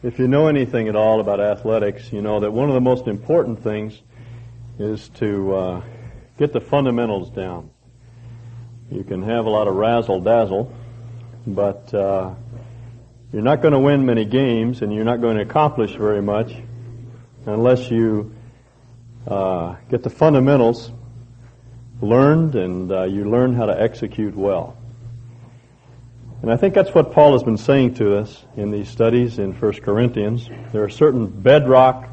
If you know anything at all about athletics, you know that one of the most important things is to uh, get the fundamentals down. You can have a lot of razzle dazzle, but uh, you're not going to win many games and you're not going to accomplish very much unless you uh, get the fundamentals learned and uh, you learn how to execute well. And I think that's what Paul has been saying to us in these studies in 1 Corinthians. There are certain bedrock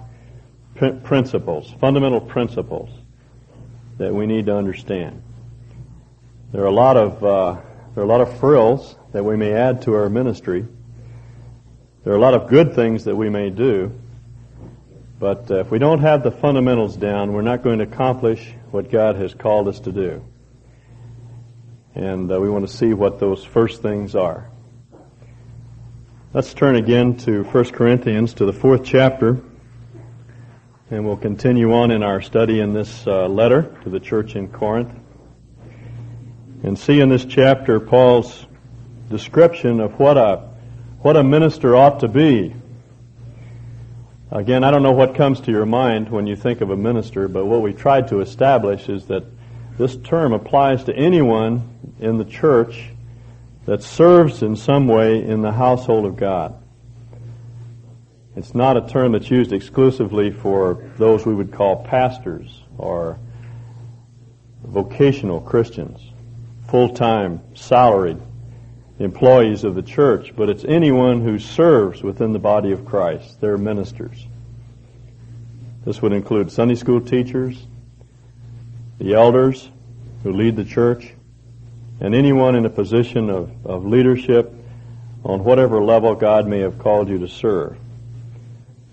principles, fundamental principles that we need to understand. There are a lot of uh, there are a lot of frills that we may add to our ministry. There are a lot of good things that we may do, but uh, if we don't have the fundamentals down, we're not going to accomplish what God has called us to do. And uh, we want to see what those first things are. Let's turn again to 1 Corinthians, to the fourth chapter, and we'll continue on in our study in this uh, letter to the church in Corinth. And see in this chapter Paul's description of what a, what a minister ought to be. Again, I don't know what comes to your mind when you think of a minister, but what we tried to establish is that this term applies to anyone in the church that serves in some way in the household of God. It's not a term that's used exclusively for those we would call pastors or vocational Christians, full-time, salaried employees of the church, but it's anyone who serves within the body of Christ. They're ministers. This would include Sunday school teachers, the elders who lead the church, and anyone in a position of, of leadership on whatever level God may have called you to serve.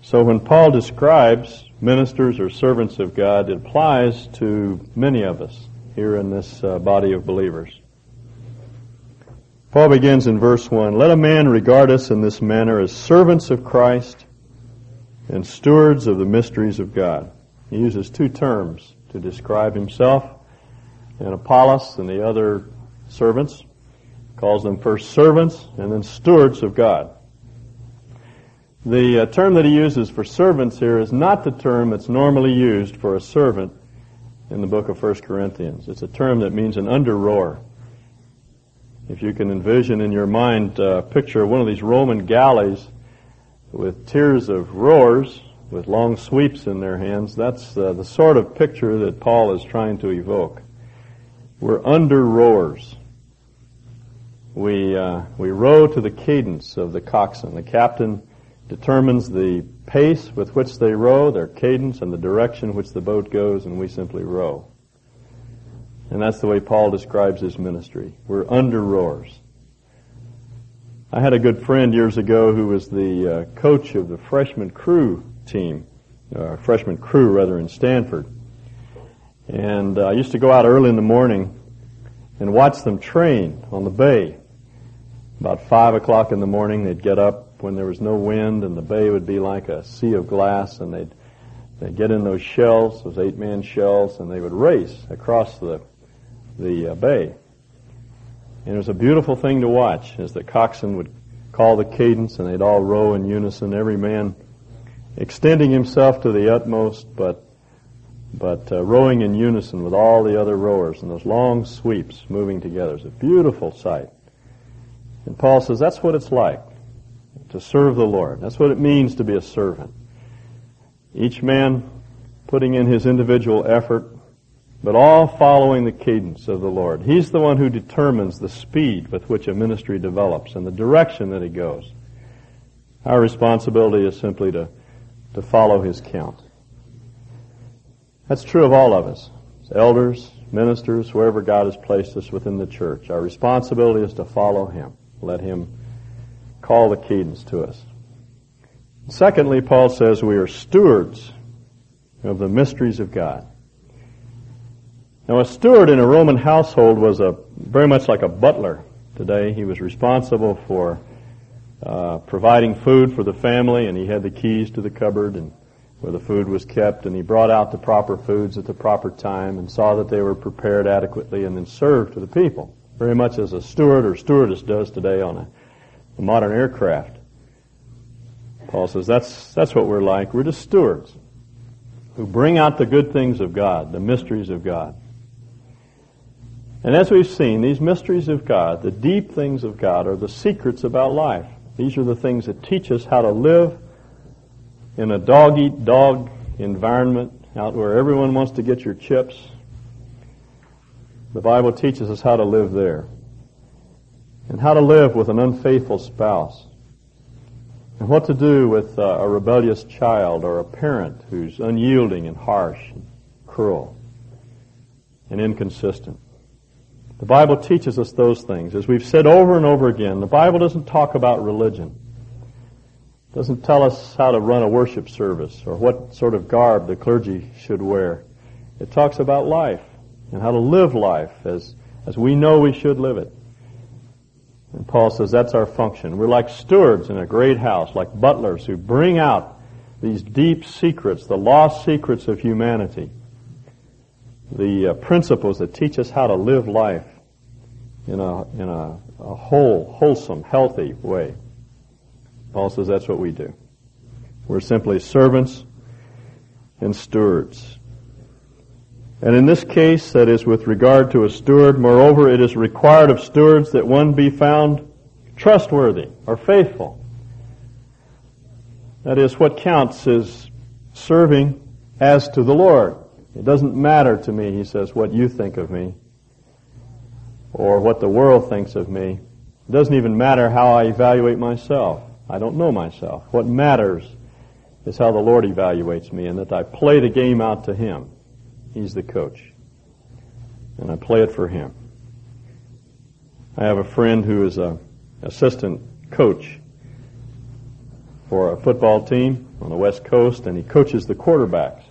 So when Paul describes ministers or servants of God, it applies to many of us here in this uh, body of believers. Paul begins in verse 1, Let a man regard us in this manner as servants of Christ and stewards of the mysteries of God. He uses two terms to describe himself and Apollos and the other servants. Calls them first servants and then stewards of God. The uh, term that he uses for servants here is not the term that's normally used for a servant in the book of 1 Corinthians. It's a term that means an under rower. If you can envision in your mind a uh, picture of one of these Roman galleys with tiers of rowers with long sweeps in their hands, that's uh, the sort of picture that Paul is trying to evoke. We're under rowers we, uh, we row to the cadence of the coxswain. The captain determines the pace with which they row, their cadence, and the direction which the boat goes, and we simply row. And that's the way Paul describes his ministry. We're under rowers. I had a good friend years ago who was the uh, coach of the freshman crew team, uh, freshman crew rather in Stanford. And uh, I used to go out early in the morning and watch them train on the bay. About five o'clock in the morning, they'd get up when there was no wind, and the bay would be like a sea of glass, and they'd they'd get in those shells, those eight-man shells, and they would race across the the uh, bay. And it was a beautiful thing to watch as the coxswain would call the cadence, and they'd all row in unison, every man extending himself to the utmost, but but uh, rowing in unison with all the other rowers, and those long sweeps moving together. It's a beautiful sight. And Paul says that's what it's like to serve the Lord. That's what it means to be a servant. Each man putting in his individual effort, but all following the cadence of the Lord. He's the one who determines the speed with which a ministry develops and the direction that it goes. Our responsibility is simply to, to follow his count. That's true of all of us. As elders, ministers, wherever God has placed us within the church. Our responsibility is to follow him. Let him call the cadence to us. Secondly, Paul says we are stewards of the mysteries of God. Now, a steward in a Roman household was a very much like a butler today. He was responsible for uh, providing food for the family, and he had the keys to the cupboard and where the food was kept, and he brought out the proper foods at the proper time and saw that they were prepared adequately and then served to the people very much as a steward or stewardess does today on a, a modern aircraft. Paul says that's, that's what we're like. We're just stewards who bring out the good things of God, the mysteries of God. And as we've seen, these mysteries of God, the deep things of God, are the secrets about life. These are the things that teach us how to live in a dog eat dog environment out where everyone wants to get your chips. The Bible teaches us how to live there and how to live with an unfaithful spouse and what to do with uh, a rebellious child or a parent who's unyielding and harsh and cruel and inconsistent. The Bible teaches us those things. As we've said over and over again, the Bible doesn't talk about religion. It doesn't tell us how to run a worship service or what sort of garb the clergy should wear. It talks about life and how to live life as, as we know we should live it. And Paul says that's our function. We're like stewards in a great house, like butlers who bring out these deep secrets, the lost secrets of humanity, the uh, principles that teach us how to live life in a, in a, a whole, wholesome, healthy way. Paul says that's what we do. We're simply servants and stewards. And in this case, that is with regard to a steward, moreover, it is required of stewards that one be found trustworthy or faithful. That is, what counts is serving as to the Lord. It doesn't matter to me, he says, what you think of me or what the world thinks of me. It doesn't even matter how I evaluate myself. I don't know myself. What matters is how the Lord evaluates me and that I play the game out to Him. He's the coach. And I play it for him. I have a friend who is a assistant coach for a football team on the West Coast, and he coaches the quarterbacks.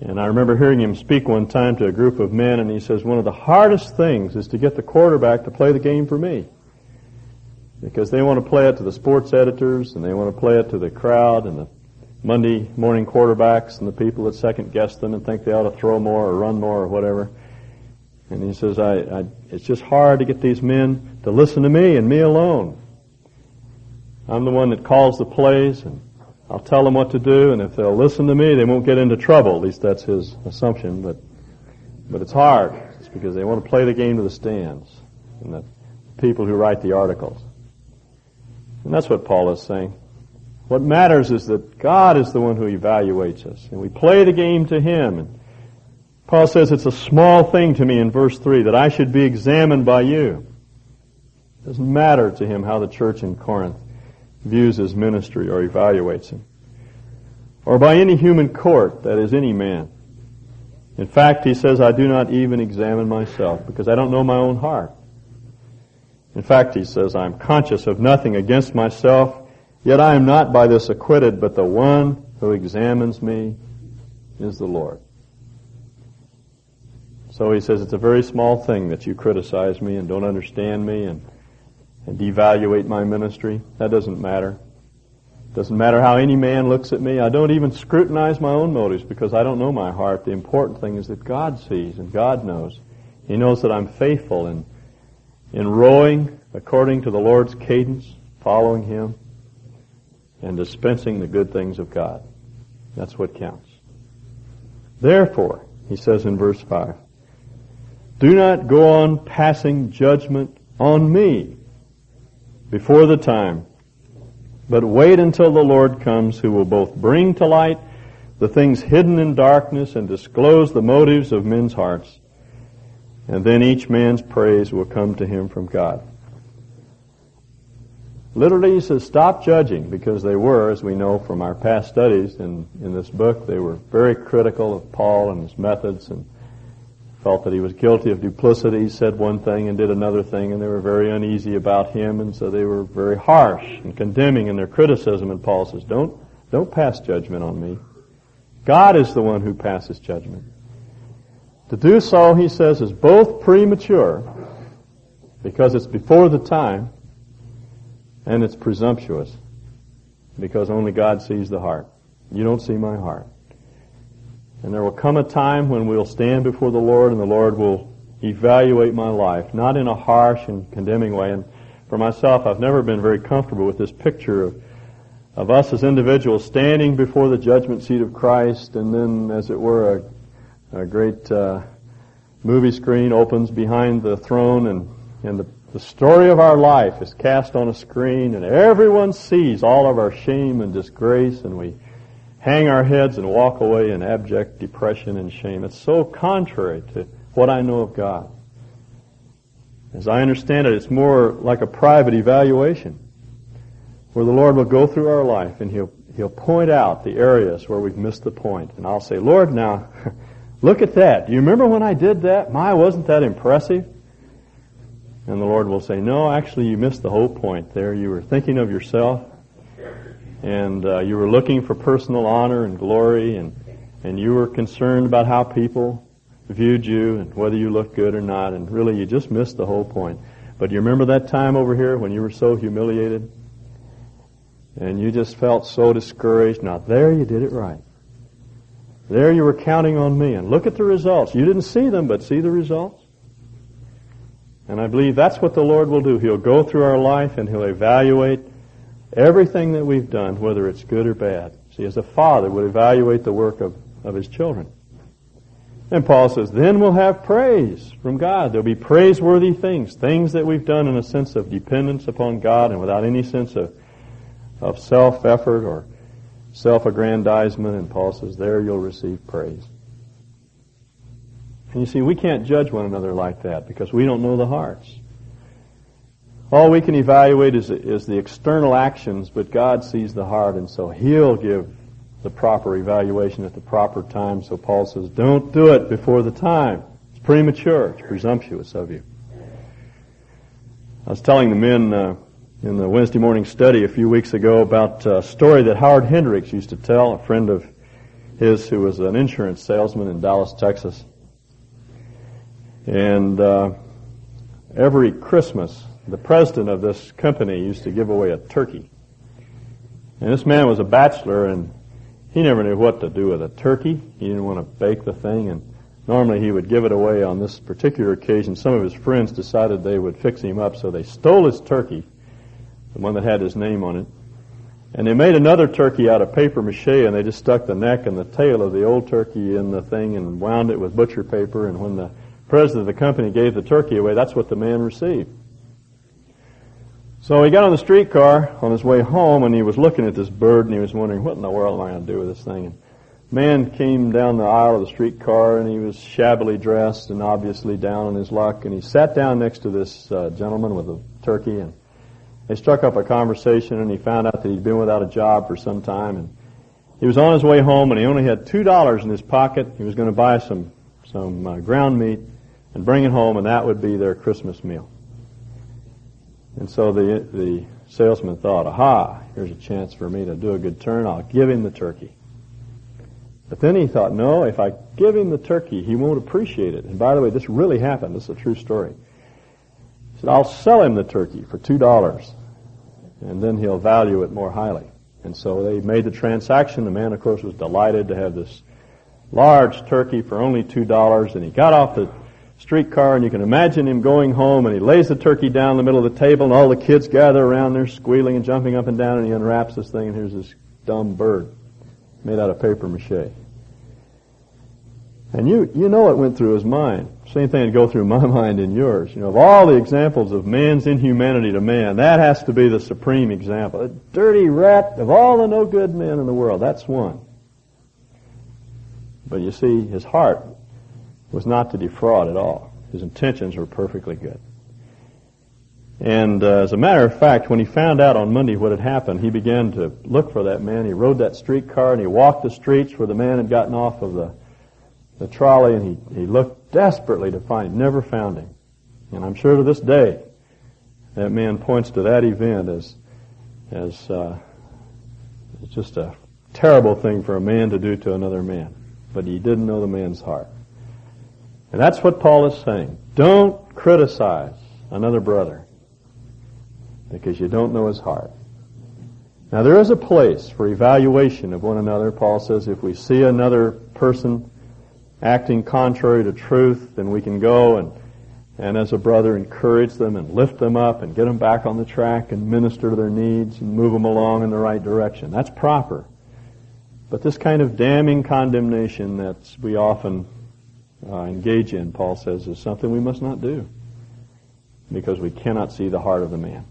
And I remember hearing him speak one time to a group of men, and he says, one of the hardest things is to get the quarterback to play the game for me. Because they want to play it to the sports editors, and they want to play it to the crowd and the Monday morning quarterbacks and the people that second guess them and think they ought to throw more or run more or whatever. And he says, I, I, it's just hard to get these men to listen to me and me alone. I'm the one that calls the plays and I'll tell them what to do and if they'll listen to me, they won't get into trouble. At least that's his assumption, but, but it's hard. It's because they want to play the game to the stands and the people who write the articles. And that's what Paul is saying. What matters is that God is the one who evaluates us, and we play the game to Him. And Paul says it's a small thing to me in verse 3 that I should be examined by you. It doesn't matter to him how the church in Corinth views his ministry or evaluates him. Or by any human court, that is any man. In fact, he says, I do not even examine myself because I don't know my own heart. In fact, he says, I'm conscious of nothing against myself, Yet I am not by this acquitted, but the one who examines me is the Lord. So he says it's a very small thing that you criticize me and don't understand me and, and devaluate my ministry. That doesn't matter. Doesn't matter how any man looks at me. I don't even scrutinize my own motives because I don't know my heart. The important thing is that God sees and God knows. He knows that I'm faithful in, in rowing according to the Lord's cadence, following Him and dispensing the good things of God. That's what counts. Therefore, he says in verse 5, do not go on passing judgment on me before the time, but wait until the Lord comes who will both bring to light the things hidden in darkness and disclose the motives of men's hearts. And then each man's praise will come to him from God. Literally, he says, stop judging, because they were, as we know from our past studies in, in this book, they were very critical of Paul and his methods and felt that he was guilty of duplicity, said one thing and did another thing, and they were very uneasy about him, and so they were very harsh and condemning in their criticism, and Paul says, don't, don't pass judgment on me. God is the one who passes judgment. To do so, he says, is both premature, because it's before the time, and it's presumptuous because only God sees the heart. You don't see my heart. And there will come a time when we'll stand before the Lord and the Lord will evaluate my life, not in a harsh and condemning way. And for myself, I've never been very comfortable with this picture of, of us as individuals standing before the judgment seat of Christ, and then, as it were, a, a great uh, movie screen opens behind the throne, and, and the, the story of our life is cast on a screen, and everyone sees all of our shame and disgrace, and we hang our heads and walk away in abject depression and shame. It's so contrary to what I know of God. As I understand it, it's more like a private evaluation where the Lord will go through our life and He'll, He'll point out the areas where we've missed the point. And I'll say, Lord, now, look at that. Do you remember when I did that? My, wasn't that impressive? And the Lord will say, no, actually you missed the whole point there. You were thinking of yourself and uh, you were looking for personal honor and glory and, and you were concerned about how people viewed you and whether you looked good or not and really you just missed the whole point. But you remember that time over here when you were so humiliated? and you just felt so discouraged. Now there you did it right. There you were counting on me. And look at the results. You didn't see them, but see the results. And I believe that's what the Lord will do. He'll go through our life and He'll evaluate everything that we've done, whether it's good or bad. See, as a father would evaluate the work of, of his children. And Paul says, then we'll have praise from God. There'll be praiseworthy things, things that we've done in a sense of dependence upon God and without any sense of of self-effort or self-aggrandizement, and Paul says, there you'll receive praise. And you see, we can't judge one another like that because we don't know the hearts. All we can evaluate is, is the external actions, but God sees the heart, and so He'll give the proper evaluation at the proper time. So Paul says, don't do it before the time. It's premature. It's presumptuous of you. I was telling the men uh, in the Wednesday morning study a few weeks ago about a story that Howard Hendricks used to tell, a friend of his who was an insurance salesman in Dallas, Texas. And uh, every Christmas, the president of this company used to give away a turkey. And this man was a bachelor, and he never knew what to do with a turkey. He didn't want to bake the thing, and normally he would give it away. On this particular occasion, some of his friends decided they would fix him up, so they stole his turkey the one that had his name on it. And they made another turkey out of paper mache and they just stuck the neck and the tail of the old turkey in the thing and wound it with butcher paper and when the president of the company gave the turkey away, that's what the man received. So he got on the streetcar on his way home and he was looking at this bird and he was wondering, what in the world am I going to do with this thing? And man came down the aisle of the streetcar and he was shabbily dressed and obviously down on his luck and he sat down next to this uh, gentleman with a turkey and they struck up a conversation and he found out that he'd been without a job for some time and he was on his way home and he only had two dollars in his pocket. He was going to buy some some uh, ground meat and bring it home and that would be their Christmas meal. And so the the salesman thought, aha, here's a chance for me to do a good turn. I'll give him the turkey. But then he thought, no, if I give him the turkey, he won't appreciate it. And by the way, this really happened. This is a true story. He said, I'll sell him the turkey for two dollars and then he'll value it more highly. And so they made the transaction. The man, of course, was delighted to have this large turkey for only two dollars, and he got off the streetcar, and you can imagine him going home, and he lays the turkey down in the middle of the table, and all the kids gather around there, squealing and jumping up and down, and he unwraps this thing, and here's this dumb bird made out of paper mache. And you, you know it went through his mind. Same thing would go through my mind and yours. You know, of all the examples of man's inhumanity to man, that has to be the supreme example. A dirty rat of all the no good men in the world, that's one. But you see, his heart was not to defraud at all. His intentions were perfectly good. And uh, as a matter of fact, when he found out on Monday what had happened, he began to look for that man. He rode that streetcar and he walked the streets where the man had gotten off of the the trolley and he, he looked desperately to find him, never found him. And I'm sure to this day that man points to that event as, as uh, just a terrible thing for a man to do to another man. But he didn't know the man's heart. And that's what Paul is saying. Don't criticize another brother because you don't know his heart. Now there is a place for evaluation of one another. Paul says if we see another person acting contrary to truth, then we can go and, and as a brother encourage them and lift them up and get them back on the track and minister to their needs and move them along in the right direction. That's proper. But this kind of damning condemnation that we often uh, engage in, Paul says, is something we must not do because we cannot see the heart of the man.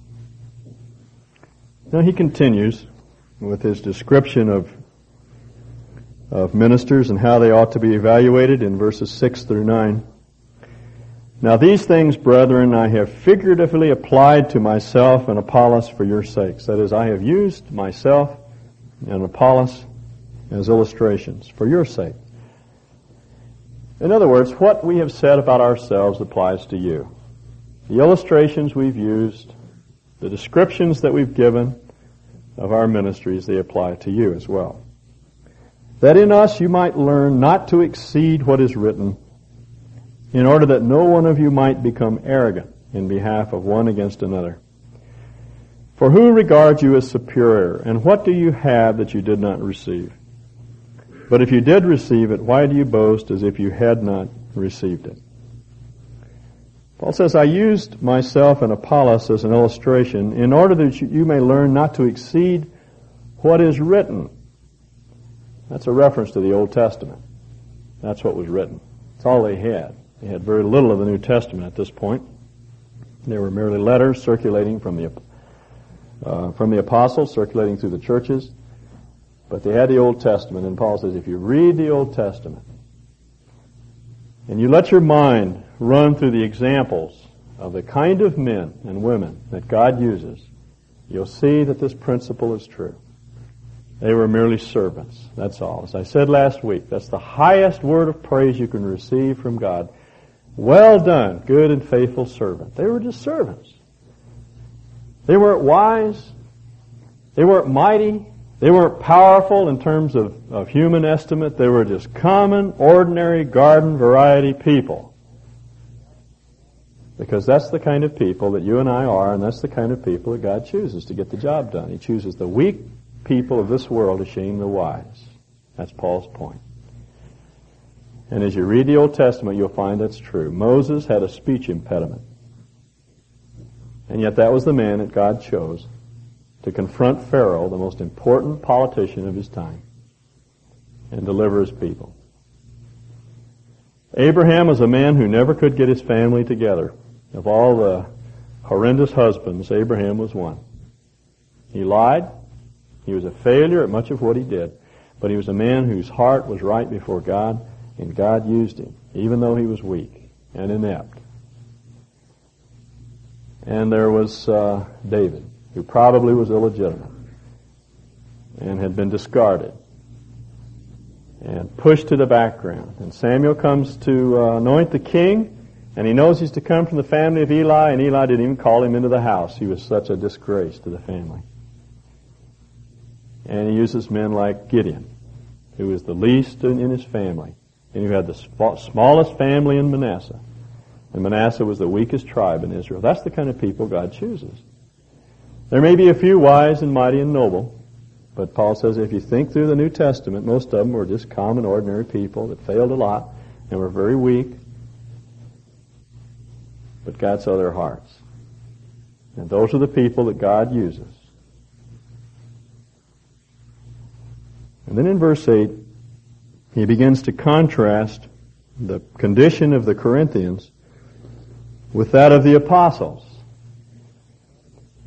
Now he continues with his description of of ministers and how they ought to be evaluated in verses 6 through 9. Now these things, brethren, I have figuratively applied to myself and Apollos for your sakes. That is, I have used myself and Apollos as illustrations for your sake. In other words, what we have said about ourselves applies to you. The illustrations we've used, the descriptions that we've given of our ministries, they apply to you as well. That in us you might learn not to exceed what is written, in order that no one of you might become arrogant in behalf of one against another. For who regards you as superior, and what do you have that you did not receive? But if you did receive it, why do you boast as if you had not received it? Paul says, I used myself and Apollos as an illustration in order that you may learn not to exceed what is written. That's a reference to the Old Testament. That's what was written. It's all they had. They had very little of the New Testament at this point. They were merely letters circulating from the uh, from the apostles, circulating through the churches. But they had the Old Testament, and Paul says, if you read the Old Testament and you let your mind run through the examples of the kind of men and women that God uses, you'll see that this principle is true. They were merely servants. That's all. As I said last week, that's the highest word of praise you can receive from God. Well done, good and faithful servant. They were just servants. They weren't wise. They weren't mighty. They weren't powerful in terms of, of human estimate. They were just common, ordinary, garden variety people. Because that's the kind of people that you and I are, and that's the kind of people that God chooses to get the job done. He chooses the weak people of this world to shame the wise. That's Paul's point. And as you read the Old Testament, you'll find that's true. Moses had a speech impediment. And yet that was the man that God chose to confront Pharaoh, the most important politician of his time, and deliver his people. Abraham was a man who never could get his family together. Of all the horrendous husbands, Abraham was one. He lied. He was a failure at much of what he did. But he was a man whose heart was right before God, and God used him, even though he was weak and inept. And there was uh, David who probably was illegitimate and had been discarded and pushed to the background. And Samuel comes to uh, anoint the king, and he knows he's to come from the family of Eli, and Eli didn't even call him into the house. He was such a disgrace to the family. And he uses men like Gideon, who was the least in, in his family, and who had the smallest family in Manasseh. And Manasseh was the weakest tribe in Israel. That's the kind of people God chooses. There may be a few wise and mighty and noble, but Paul says if you think through the New Testament, most of them were just common, ordinary people that failed a lot and were very weak. But God saw their hearts. And those are the people that God uses. And then in verse 8, he begins to contrast the condition of the Corinthians with that of the apostles.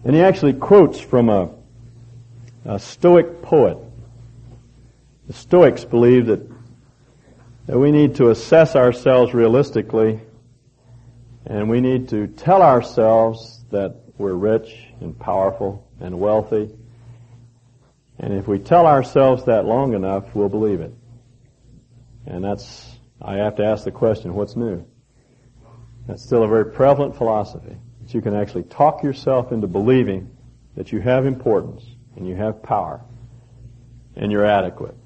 And he actually quotes from a, a Stoic poet. The Stoics believe that, that we need to assess ourselves realistically and we need to tell ourselves that we're rich and powerful and wealthy. And if we tell ourselves that long enough, we'll believe it. And that's, I have to ask the question, what's new? That's still a very prevalent philosophy you can actually talk yourself into believing that you have importance and you have power and you're adequate.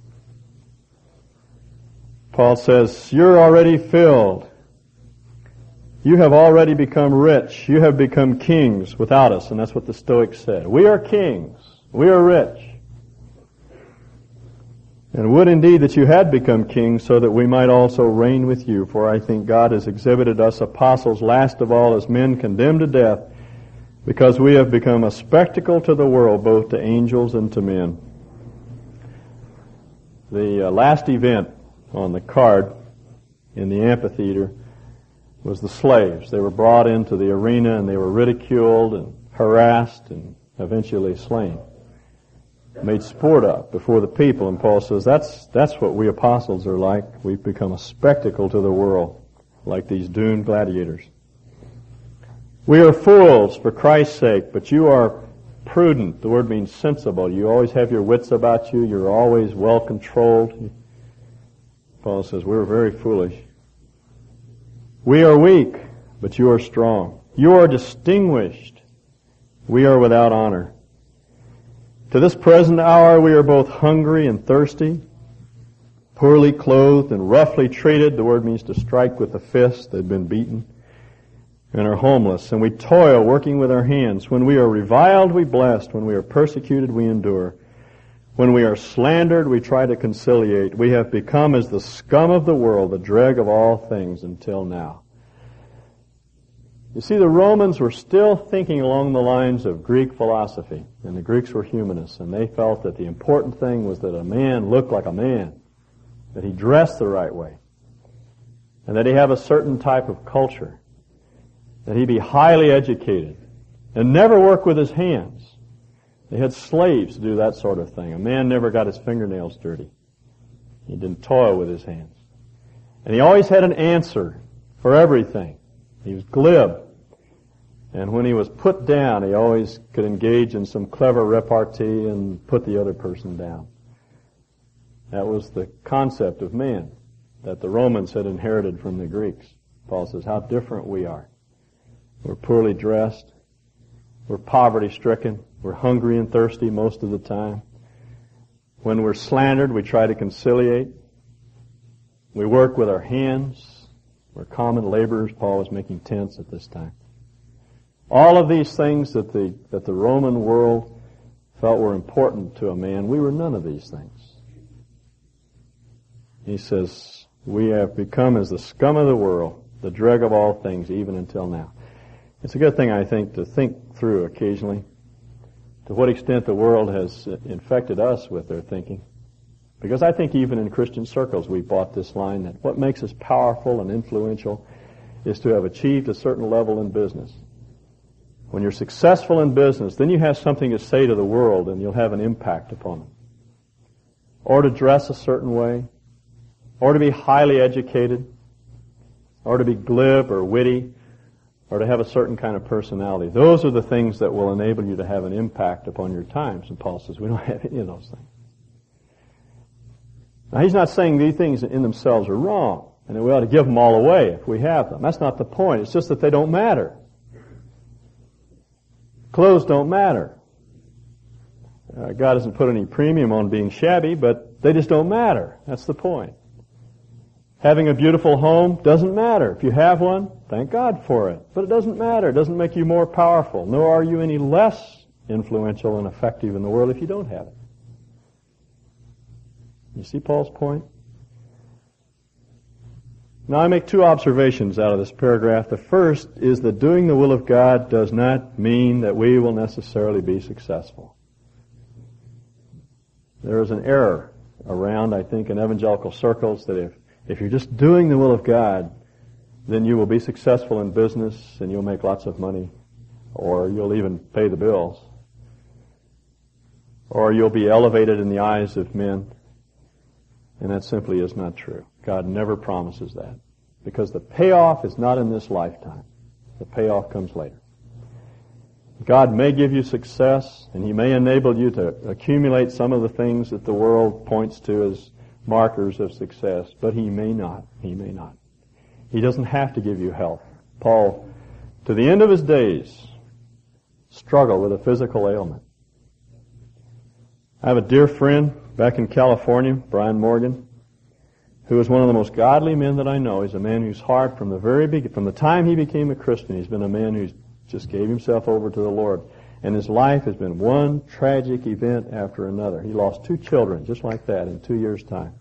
Paul says, you're already filled. You have already become rich. You have become kings without us. And that's what the Stoics said. We are kings. We are rich. And would indeed that you had become kings so that we might also reign with you. For I think God has exhibited us apostles last of all as men condemned to death because we have become a spectacle to the world, both to angels and to men. The uh, last event on the card in the amphitheater was the slaves. They were brought into the arena and they were ridiculed and harassed and eventually slain made sport of before the people. And Paul says that's, that's what we apostles are like. We've become a spectacle to the world, like these doomed gladiators. We are fools for Christ's sake, but you are prudent. The word means sensible. You always have your wits about you. You're always well controlled. Paul says we're very foolish. We are weak, but you are strong. You are distinguished. We are without honor. To this present hour we are both hungry and thirsty, poorly clothed and roughly treated. The word means to strike with a fist. They've been beaten and are homeless. And we toil working with our hands. When we are reviled, we bless. When we are persecuted, we endure. When we are slandered, we try to conciliate. We have become as the scum of the world, the dreg of all things until now. You see, the Romans were still thinking along the lines of Greek philosophy, and the Greeks were humanists, and they felt that the important thing was that a man looked like a man, that he dressed the right way, and that he have a certain type of culture, that he be highly educated, and never work with his hands. They had slaves to do that sort of thing. A man never got his fingernails dirty. He didn't toil with his hands. And he always had an answer for everything. He was glib. And when he was put down, he always could engage in some clever repartee and put the other person down. That was the concept of man that the Romans had inherited from the Greeks. Paul says, how different we are. We're poorly dressed. We're poverty stricken. We're hungry and thirsty most of the time. When we're slandered, we try to conciliate. We work with our hands. We're common laborers. Paul was making tents at this time. All of these things that the, that the Roman world felt were important to a man, we were none of these things. He says, we have become as the scum of the world, the dreg of all things, even until now. It's a good thing, I think, to think through occasionally to what extent the world has infected us with their thinking. Because I think even in Christian circles we bought this line that what makes us powerful and influential is to have achieved a certain level in business. When you're successful in business, then you have something to say to the world and you'll have an impact upon them. Or to dress a certain way, or to be highly educated, or to be glib or witty, or to have a certain kind of personality. Those are the things that will enable you to have an impact upon your times. And Paul says we don't have any of those things. Now he's not saying these things in themselves are wrong, and that we ought to give them all away if we have them. That's not the point. It's just that they don't matter. Clothes don't matter. Uh, God doesn't put any premium on being shabby, but they just don't matter. That's the point. Having a beautiful home doesn't matter. If you have one, thank God for it. But it doesn't matter. It doesn't make you more powerful, nor are you any less influential and effective in the world if you don't have it. You see Paul's point? Now I make two observations out of this paragraph. The first is that doing the will of God does not mean that we will necessarily be successful. There is an error around, I think, in evangelical circles that if, if you're just doing the will of God, then you will be successful in business and you'll make lots of money, or you'll even pay the bills, or you'll be elevated in the eyes of men. And that simply is not true. God never promises that. Because the payoff is not in this lifetime. The payoff comes later. God may give you success, and He may enable you to accumulate some of the things that the world points to as markers of success, but He may not. He may not. He doesn't have to give you health. Paul, to the end of his days, struggled with a physical ailment. I have a dear friend back in California, Brian Morgan, who is one of the most godly men that I know. He's a man whose heart from the very beginning, from the time he became a Christian, he's been a man who's just gave himself over to the Lord. And his life has been one tragic event after another. He lost two children just like that in two years' time.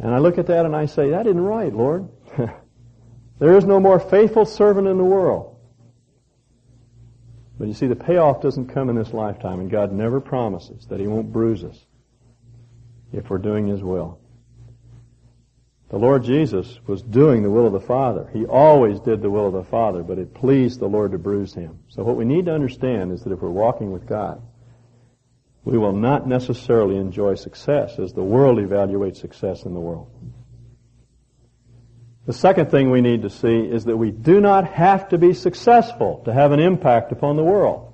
And I look at that and I say, that isn't right, Lord. there is no more faithful servant in the world. But you see, the payoff doesn't come in this lifetime, and God never promises that He won't bruise us if we're doing His will. The Lord Jesus was doing the will of the Father. He always did the will of the Father, but it pleased the Lord to bruise Him. So what we need to understand is that if we're walking with God, we will not necessarily enjoy success as the world evaluates success in the world. The second thing we need to see is that we do not have to be successful to have an impact upon the world.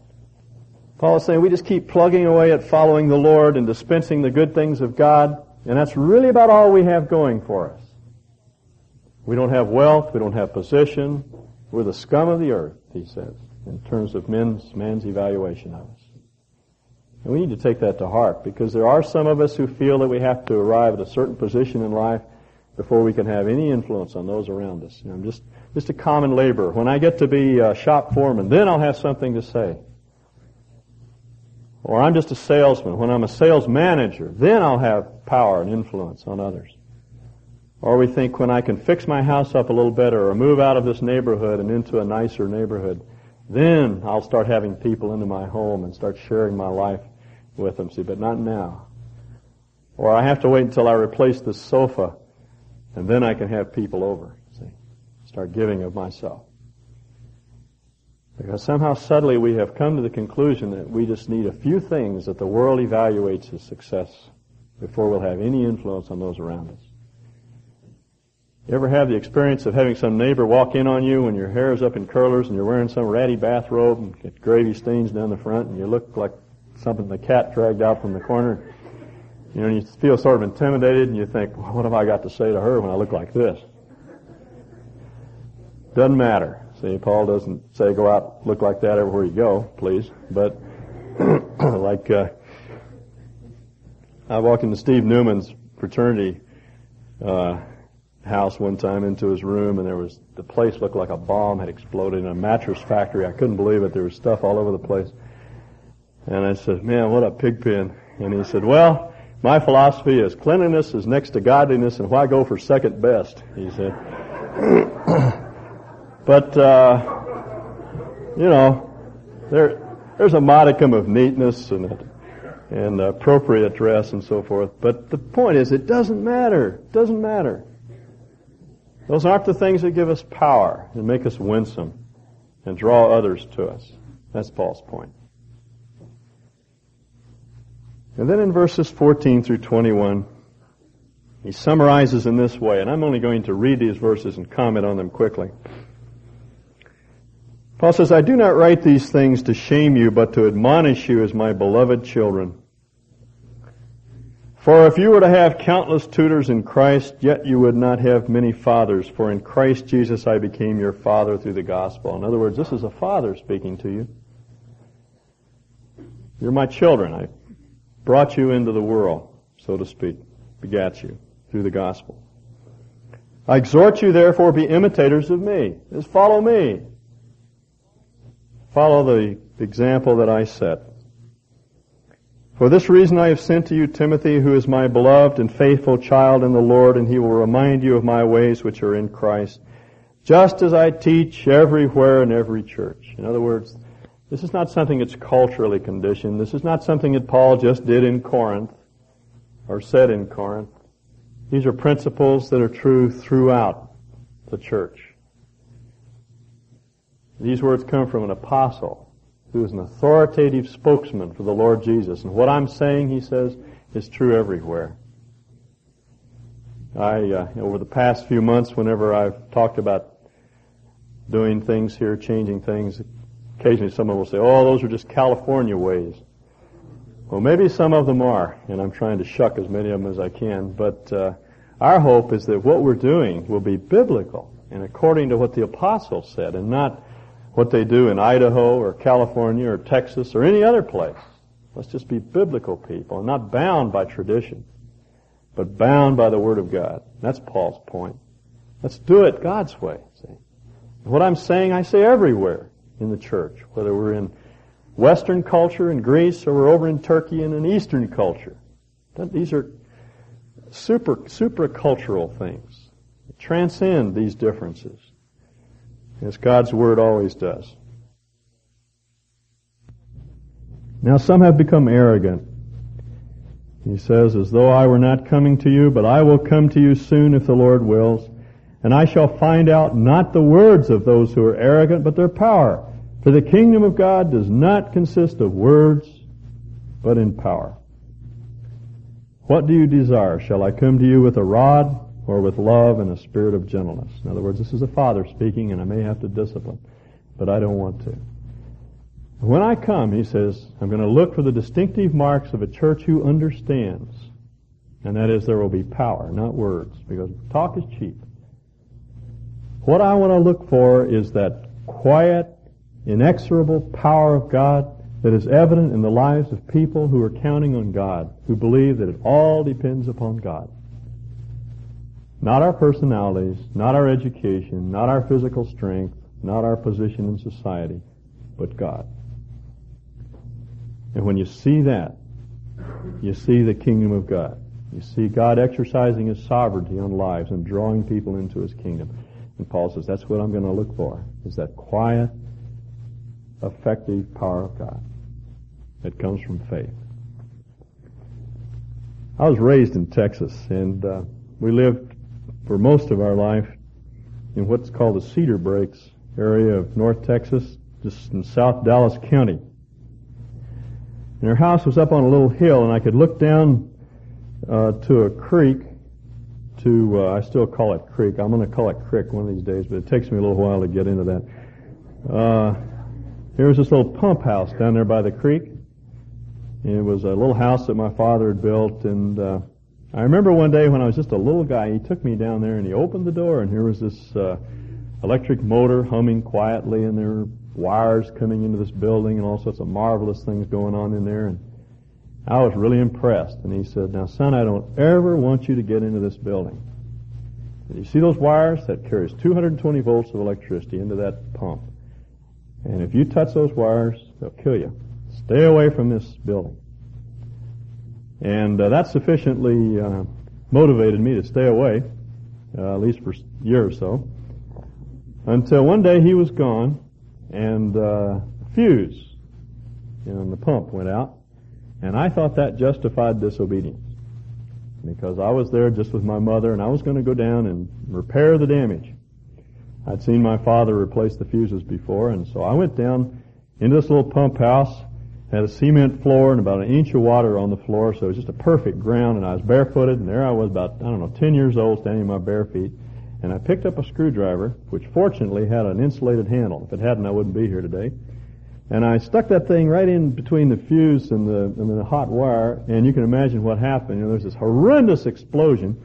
Paul is saying we just keep plugging away at following the Lord and dispensing the good things of God, and that's really about all we have going for us. We don't have wealth, we don't have position, we're the scum of the earth, he says, in terms of men's, man's evaluation of us. And we need to take that to heart because there are some of us who feel that we have to arrive at a certain position in life before we can have any influence on those around us. You know, I'm just, just a common laborer. When I get to be a shop foreman, then I'll have something to say. Or I'm just a salesman. When I'm a sales manager, then I'll have power and influence on others. Or we think when I can fix my house up a little better or move out of this neighborhood and into a nicer neighborhood, then I'll start having people into my home and start sharing my life with them. See, but not now. Or I have to wait until I replace the sofa and then I can have people over. See, start giving of myself. Because somehow subtly we have come to the conclusion that we just need a few things that the world evaluates as success before we'll have any influence on those around us. You ever have the experience of having some neighbor walk in on you when your hair is up in curlers and you're wearing some ratty bathrobe and get gravy stains down the front and you look like something the cat dragged out from the corner? You know, you feel sort of intimidated and you think, well, what have I got to say to her when I look like this? Doesn't matter. See, Paul doesn't say go out, look like that everywhere you go, please. But, like, uh, I walked into Steve Newman's fraternity, uh, house one time into his room and there was, the place looked like a bomb had exploded in a mattress factory. I couldn't believe it. There was stuff all over the place. And I said, man, what a pig pen. And he said, well, my philosophy is cleanliness is next to godliness, and why go for second best? He said. but uh, you know, there there's a modicum of neatness and and appropriate dress and so forth. But the point is, it doesn't matter. It doesn't matter. Those aren't the things that give us power and make us winsome and draw others to us. That's Paul's point. And then in verses 14 through 21, he summarizes in this way, and I'm only going to read these verses and comment on them quickly. Paul says, I do not write these things to shame you, but to admonish you as my beloved children. For if you were to have countless tutors in Christ, yet you would not have many fathers, for in Christ Jesus I became your father through the gospel. In other words, this is a father speaking to you. You're my children. I brought you into the world, so to speak, begat you through the gospel. I exhort you therefore be imitators of me. Just follow me. Follow the example that I set. For this reason I have sent to you Timothy, who is my beloved and faithful child in the Lord, and he will remind you of my ways which are in Christ, just as I teach everywhere in every church. In other words, this is not something that's culturally conditioned. This is not something that Paul just did in Corinth or said in Corinth. These are principles that are true throughout the church. These words come from an apostle who is an authoritative spokesman for the Lord Jesus. And what I'm saying, he says, is true everywhere. I, uh, over the past few months, whenever I've talked about doing things here, changing things, Occasionally someone will say, oh, those are just California ways. Well, maybe some of them are, and I'm trying to shuck as many of them as I can, but uh, our hope is that what we're doing will be biblical and according to what the apostles said and not what they do in Idaho or California or Texas or any other place. Let's just be biblical people and not bound by tradition, but bound by the Word of God. That's Paul's point. Let's do it God's way. See? What I'm saying, I say everywhere in the church, whether we're in Western culture in Greece or we're over in Turkey in an Eastern culture. These are super, supracultural things. Transcend these differences. As God's Word always does. Now some have become arrogant. He says, as though I were not coming to you, but I will come to you soon if the Lord wills, and I shall find out not the words of those who are arrogant, but their power. For the kingdom of God does not consist of words, but in power. What do you desire? Shall I come to you with a rod or with love and a spirit of gentleness? In other words, this is a father speaking and I may have to discipline, but I don't want to. When I come, he says, I'm going to look for the distinctive marks of a church who understands. And that is there will be power, not words, because talk is cheap. What I want to look for is that quiet, inexorable power of God that is evident in the lives of people who are counting on God, who believe that it all depends upon God. Not our personalities, not our education, not our physical strength, not our position in society, but God. And when you see that, you see the kingdom of God. You see God exercising His sovereignty on lives and drawing people into His kingdom. And Paul says, that's what I'm going to look for, is that quiet, effective power of God that comes from faith. I was raised in Texas, and uh, we lived for most of our life in what's called the Cedar Breaks area of North Texas, just in South Dallas County. And our house was up on a little hill, and I could look down uh, to a creek. To uh, I still call it creek. I'm going to call it creek one of these days, but it takes me a little while to get into that. Uh, there was this little pump house down there by the creek, it was a little house that my father had built, and uh, I remember one day when I was just a little guy, he took me down there and he opened the door, and here was this uh, electric motor humming quietly, and there were wires coming into this building, and all sorts of marvelous things going on in there. And I was really impressed. And he said, "Now, son, I don't ever want you to get into this building. You see those wires? That carries 220 volts of electricity into that pump. And if you touch those wires, they'll kill you." Stay away from this building. And uh, that sufficiently uh, motivated me to stay away, uh, at least for a year or so, until one day he was gone, and uh, fuse in the pump went out, and I thought that justified disobedience because I was there just with my mother, and I was going to go down and repair the damage. I'd seen my father replace the fuses before, and so I went down into this little pump house had a cement floor and about an inch of water on the floor, so it was just a perfect ground, and I was barefooted, and there I was about, I don't know, 10 years old standing in my bare feet, and I picked up a screwdriver, which fortunately had an insulated handle. If it hadn't, I wouldn't be here today. And I stuck that thing right in between the fuse and the, and the hot wire, and you can imagine what happened. You know, there's this horrendous explosion,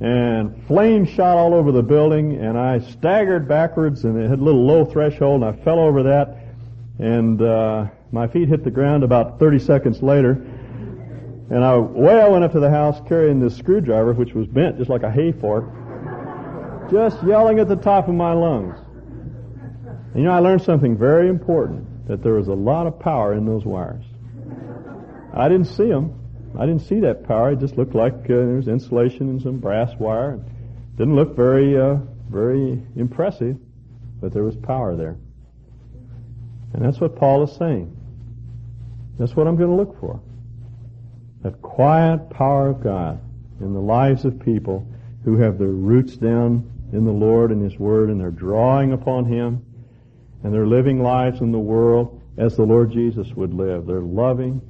and flames shot all over the building, and I staggered backwards, and it had a little low threshold, and I fell over that, and, uh, my feet hit the ground about 30 seconds later, and I, way I went up to the house carrying this screwdriver, which was bent just like a hay fork, just yelling at the top of my lungs. And you know, I learned something very important, that there was a lot of power in those wires. I didn't see them. I didn't see that power. It just looked like uh, there was insulation and some brass wire. It didn't look very, uh, very impressive, but there was power there. And that's what Paul is saying. That's what I'm going to look for. That quiet power of God in the lives of people who have their roots down in the Lord and His Word and they're drawing upon Him and they're living lives in the world as the Lord Jesus would live. They're loving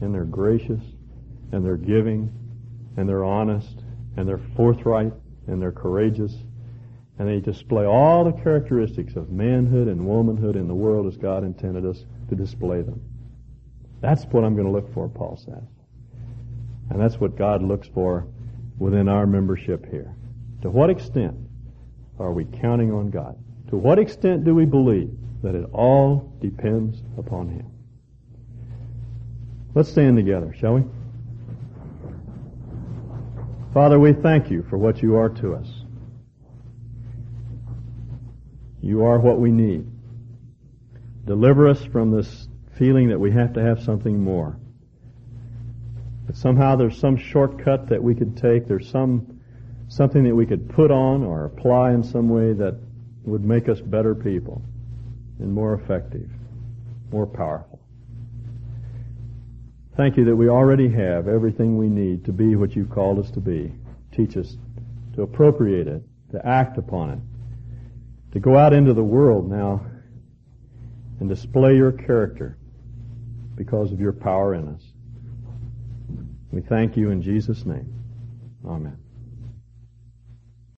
and they're gracious and they're giving and they're honest and they're forthright and they're courageous and they display all the characteristics of manhood and womanhood in the world as God intended us to display them. That's what I'm going to look for, Paul says. And that's what God looks for within our membership here. To what extent are we counting on God? To what extent do we believe that it all depends upon Him? Let's stand together, shall we? Father, we thank you for what you are to us. You are what we need. Deliver us from this feeling that we have to have something more. That somehow there's some shortcut that we could take, there's some something that we could put on or apply in some way that would make us better people and more effective, more powerful. Thank you that we already have everything we need to be what you've called us to be. Teach us to appropriate it, to act upon it, to go out into the world now and display your character because of your power in us. We thank you in Jesus' name. Amen.